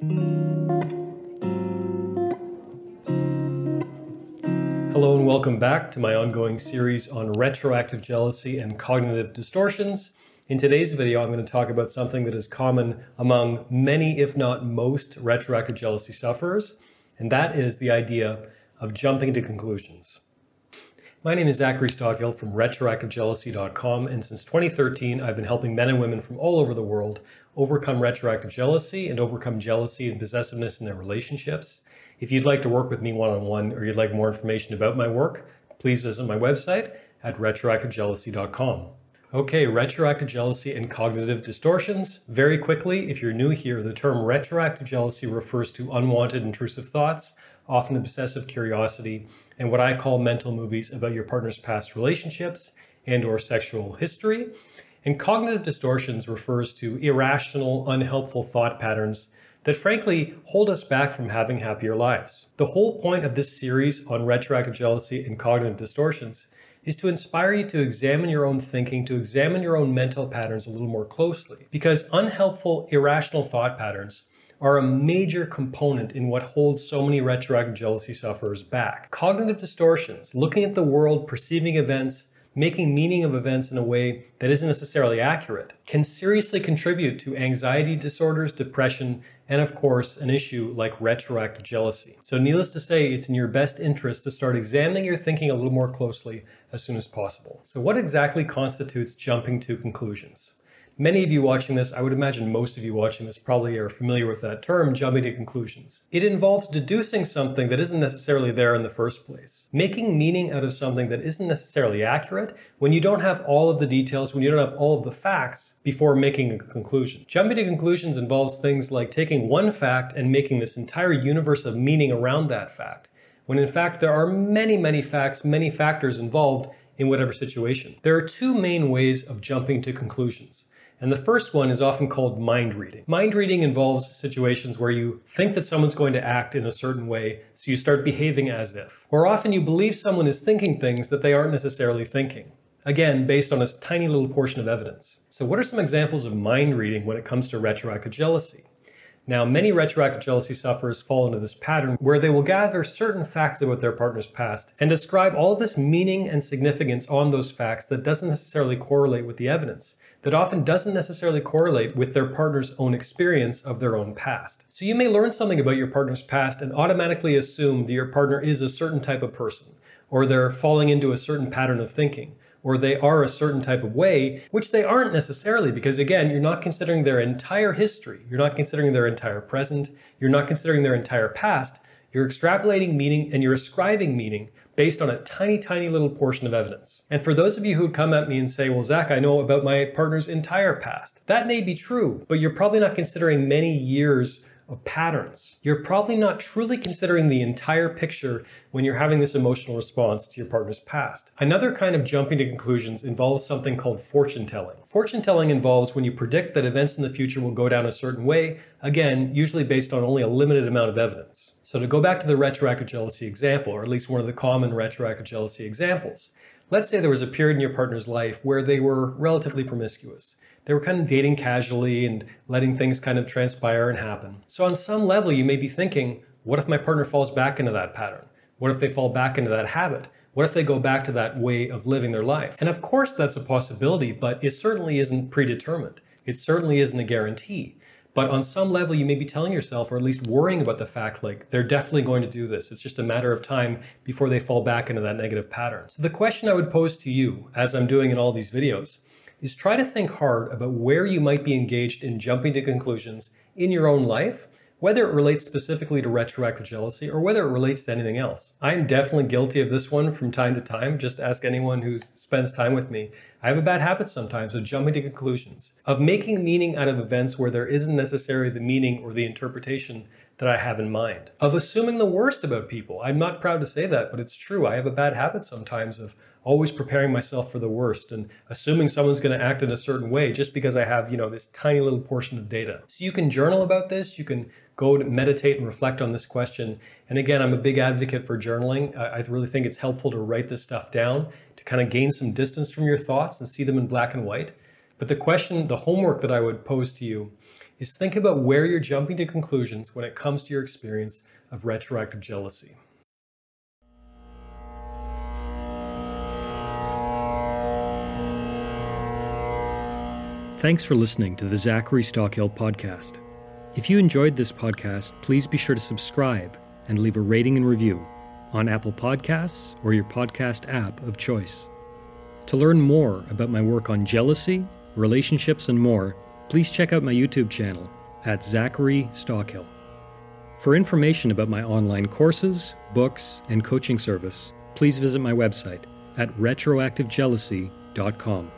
Hello, and welcome back to my ongoing series on retroactive jealousy and cognitive distortions. In today's video, I'm going to talk about something that is common among many, if not most, retroactive jealousy sufferers, and that is the idea of jumping to conclusions. My name is Zachary Stockill from retroactivejealousy.com, and since 2013, I've been helping men and women from all over the world overcome retroactive jealousy and overcome jealousy and possessiveness in their relationships. If you'd like to work with me one on one or you'd like more information about my work, please visit my website at retroactivejealousy.com. Okay, retroactive jealousy and cognitive distortions. Very quickly, if you're new here, the term retroactive jealousy refers to unwanted intrusive thoughts, often obsessive curiosity, and what I call mental movies about your partner's past relationships and or sexual history. And cognitive distortions refers to irrational, unhelpful thought patterns that frankly hold us back from having happier lives. The whole point of this series on retroactive jealousy and cognitive distortions is to inspire you to examine your own thinking, to examine your own mental patterns a little more closely. Because unhelpful, irrational thought patterns are a major component in what holds so many retroactive jealousy sufferers back. Cognitive distortions, looking at the world, perceiving events, making meaning of events in a way that isn't necessarily accurate, can seriously contribute to anxiety disorders, depression, and of course, an issue like retroactive jealousy. So, needless to say, it's in your best interest to start examining your thinking a little more closely as soon as possible. So, what exactly constitutes jumping to conclusions? Many of you watching this, I would imagine most of you watching this probably are familiar with that term, jumping to conclusions. It involves deducing something that isn't necessarily there in the first place, making meaning out of something that isn't necessarily accurate when you don't have all of the details, when you don't have all of the facts before making a conclusion. Jumping to conclusions involves things like taking one fact and making this entire universe of meaning around that fact, when in fact there are many, many facts, many factors involved in whatever situation. There are two main ways of jumping to conclusions. And the first one is often called mind reading. Mind reading involves situations where you think that someone's going to act in a certain way, so you start behaving as if. Or often you believe someone is thinking things that they aren't necessarily thinking. Again, based on a tiny little portion of evidence. So, what are some examples of mind reading when it comes to retroactive jealousy? Now, many retroactive jealousy sufferers fall into this pattern where they will gather certain facts about their partner's past and describe all this meaning and significance on those facts that doesn't necessarily correlate with the evidence that often doesn't necessarily correlate with their partner's own experience of their own past. So you may learn something about your partner's past and automatically assume that your partner is a certain type of person, or they're falling into a certain pattern of thinking, or they are a certain type of way, which they aren't necessarily, because again, you're not considering their entire history, you're not considering their entire present, you're not considering their entire past. You're extrapolating meaning and you're ascribing meaning based on a tiny, tiny little portion of evidence. And for those of you who come at me and say, well, Zach, I know about my partner's entire past, that may be true, but you're probably not considering many years of patterns. You're probably not truly considering the entire picture when you're having this emotional response to your partner's past. Another kind of jumping to conclusions involves something called fortune telling. Fortune telling involves when you predict that events in the future will go down a certain way, again, usually based on only a limited amount of evidence. So, to go back to the retroactive jealousy example, or at least one of the common retroactive jealousy examples, let's say there was a period in your partner's life where they were relatively promiscuous. They were kind of dating casually and letting things kind of transpire and happen. So, on some level, you may be thinking, what if my partner falls back into that pattern? What if they fall back into that habit? What if they go back to that way of living their life? And of course, that's a possibility, but it certainly isn't predetermined. It certainly isn't a guarantee. But on some level, you may be telling yourself, or at least worrying about the fact, like they're definitely going to do this. It's just a matter of time before they fall back into that negative pattern. So, the question I would pose to you, as I'm doing in all these videos, is try to think hard about where you might be engaged in jumping to conclusions in your own life whether it relates specifically to retroactive jealousy or whether it relates to anything else. I am definitely guilty of this one from time to time. Just ask anyone who spends time with me. I have a bad habit sometimes of jumping to conclusions, of making meaning out of events where there isn't necessarily the meaning or the interpretation that I have in mind, of assuming the worst about people. I'm not proud to say that, but it's true. I have a bad habit sometimes of always preparing myself for the worst and assuming someone's going to act in a certain way just because I have, you know, this tiny little portion of data. So you can journal about this, you can go to meditate and reflect on this question. And again, I'm a big advocate for journaling. I really think it's helpful to write this stuff down to kind of gain some distance from your thoughts and see them in black and white. But the question, the homework that I would pose to you is think about where you're jumping to conclusions when it comes to your experience of retroactive jealousy. Thanks for listening to the Zachary Stockill podcast. If you enjoyed this podcast, please be sure to subscribe and leave a rating and review on Apple Podcasts or your podcast app of choice. To learn more about my work on jealousy, relationships, and more, please check out my YouTube channel at Zachary Stockill. For information about my online courses, books, and coaching service, please visit my website at retroactivejealousy.com.